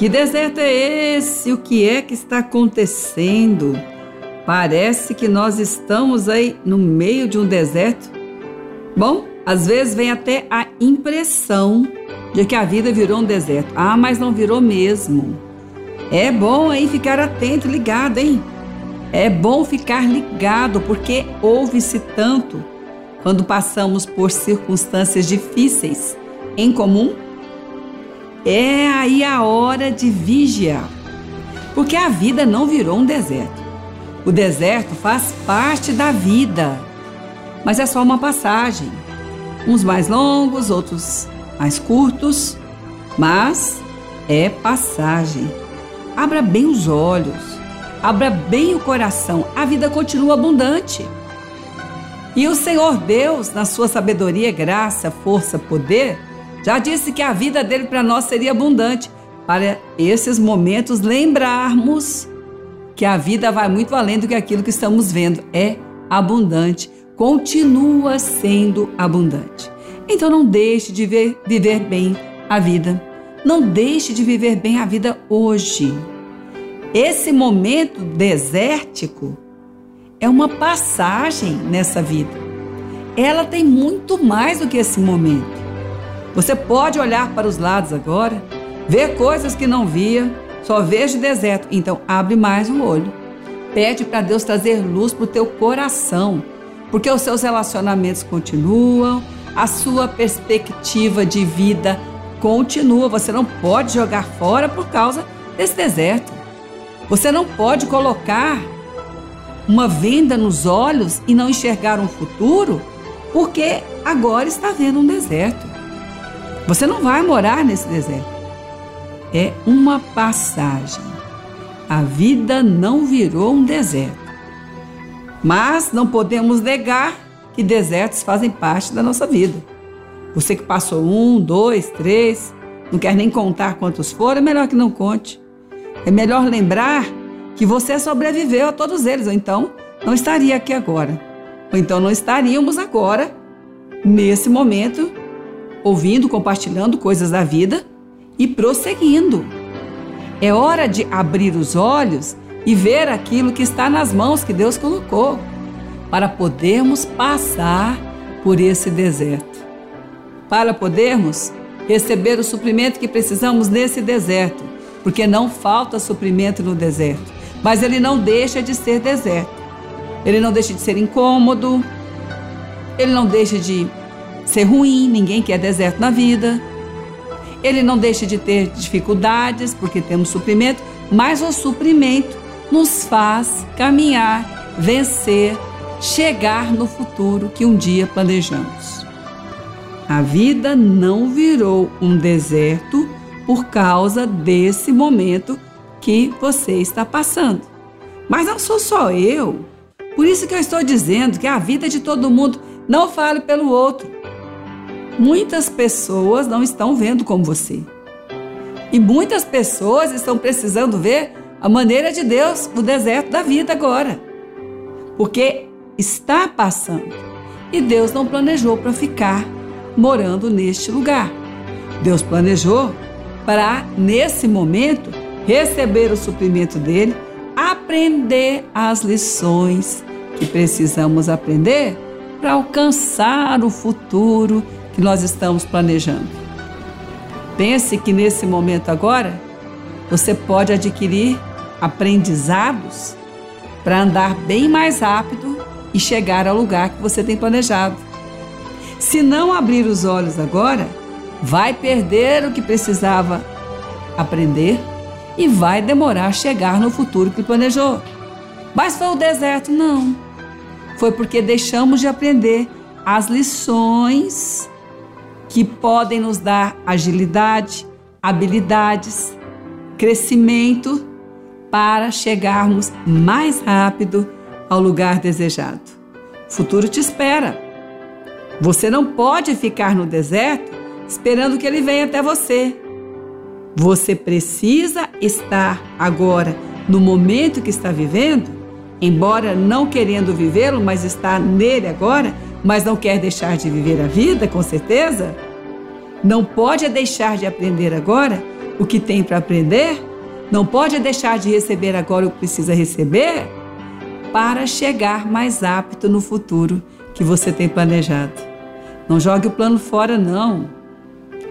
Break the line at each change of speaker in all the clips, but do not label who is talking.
Que deserto é esse? O que é que está acontecendo? Parece que nós estamos aí no meio de um deserto. Bom, às vezes vem até a impressão de que a vida virou um deserto. Ah, mas não virou mesmo. É bom aí ficar atento, ligado, hein? É bom ficar ligado, porque ouve-se tanto quando passamos por circunstâncias difíceis em comum. É aí a hora de vigiar, porque a vida não virou um deserto. O deserto faz parte da vida, mas é só uma passagem. Uns mais longos, outros mais curtos, mas é passagem. Abra bem os olhos, abra bem o coração, a vida continua abundante. E o Senhor Deus, na sua sabedoria, graça, força, poder, já disse que a vida dele para nós seria abundante. Para esses momentos, lembrarmos que a vida vai muito além do que aquilo que estamos vendo. É abundante, continua sendo abundante. Então não deixe de ver, viver bem a vida. Não deixe de viver bem a vida hoje. Esse momento desértico é uma passagem nessa vida. Ela tem muito mais do que esse momento. Você pode olhar para os lados agora, ver coisas que não via, só vejo deserto. Então abre mais o olho. Pede para Deus trazer luz para o teu coração, porque os seus relacionamentos continuam, a sua perspectiva de vida continua. Você não pode jogar fora por causa desse deserto. Você não pode colocar uma venda nos olhos e não enxergar um futuro, porque agora está vendo um deserto. Você não vai morar nesse deserto. É uma passagem. A vida não virou um deserto. Mas não podemos negar que desertos fazem parte da nossa vida. Você que passou um, dois, três, não quer nem contar quantos foram, é melhor que não conte. É melhor lembrar que você sobreviveu a todos eles, ou então não estaria aqui agora. Ou então não estaríamos agora, nesse momento, ouvindo, compartilhando coisas da vida e prosseguindo. É hora de abrir os olhos e ver aquilo que está nas mãos que Deus colocou para podermos passar por esse deserto. Para podermos receber o suprimento que precisamos nesse deserto, porque não falta suprimento no deserto, mas ele não deixa de ser deserto. Ele não deixa de ser incômodo, ele não deixa de ser ruim, ninguém quer deserto na vida. Ele não deixa de ter dificuldades, porque temos suprimento, mas o suprimento nos faz caminhar, vencer chegar no futuro que um dia planejamos. A vida não virou um deserto por causa desse momento que você está passando. Mas não sou só eu. Por isso que eu estou dizendo que a vida de todo mundo não fale pelo outro. Muitas pessoas não estão vendo como você. E muitas pessoas estão precisando ver a maneira de Deus no deserto da vida agora. Porque está passando. E Deus não planejou para ficar morando neste lugar. Deus planejou para, nesse momento, receber o suprimento dele, aprender as lições que precisamos aprender para alcançar o futuro que nós estamos planejando. Pense que nesse momento agora, você pode adquirir aprendizados para andar bem mais rápido e chegar ao lugar que você tem planejado. Se não abrir os olhos agora, vai perder o que precisava aprender e vai demorar a chegar no futuro que planejou. Mas foi o deserto? Não. Foi porque deixamos de aprender as lições que podem nos dar agilidade, habilidades, crescimento para chegarmos mais rápido ao lugar desejado. O futuro te espera. Você não pode ficar no deserto esperando que ele venha até você. Você precisa estar agora, no momento que está vivendo, embora não querendo vivê-lo, mas está nele agora, mas não quer deixar de viver a vida, com certeza. Não pode deixar de aprender agora, o que tem para aprender, não pode deixar de receber agora o que precisa receber para chegar mais apto no futuro que você tem planejado. Não jogue o plano fora, não.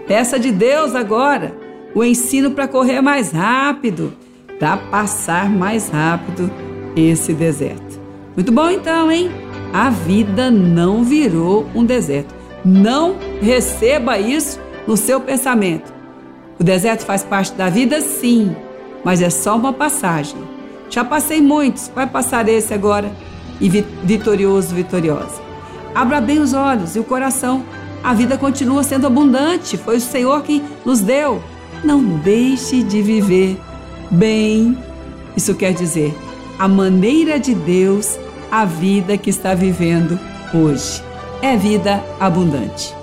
Peça de Deus agora o ensino para correr mais rápido, para passar mais rápido esse deserto. Muito bom então, hein? A vida não virou um deserto. Não receba isso no seu pensamento. O deserto faz parte da vida, sim, mas é só uma passagem. Já passei muitos, vai passar esse agora e vitorioso, vitoriosa. Abra bem os olhos e o coração. A vida continua sendo abundante, foi o Senhor que nos deu. Não deixe de viver bem. Isso quer dizer a maneira de Deus, a vida que está vivendo hoje. É vida abundante.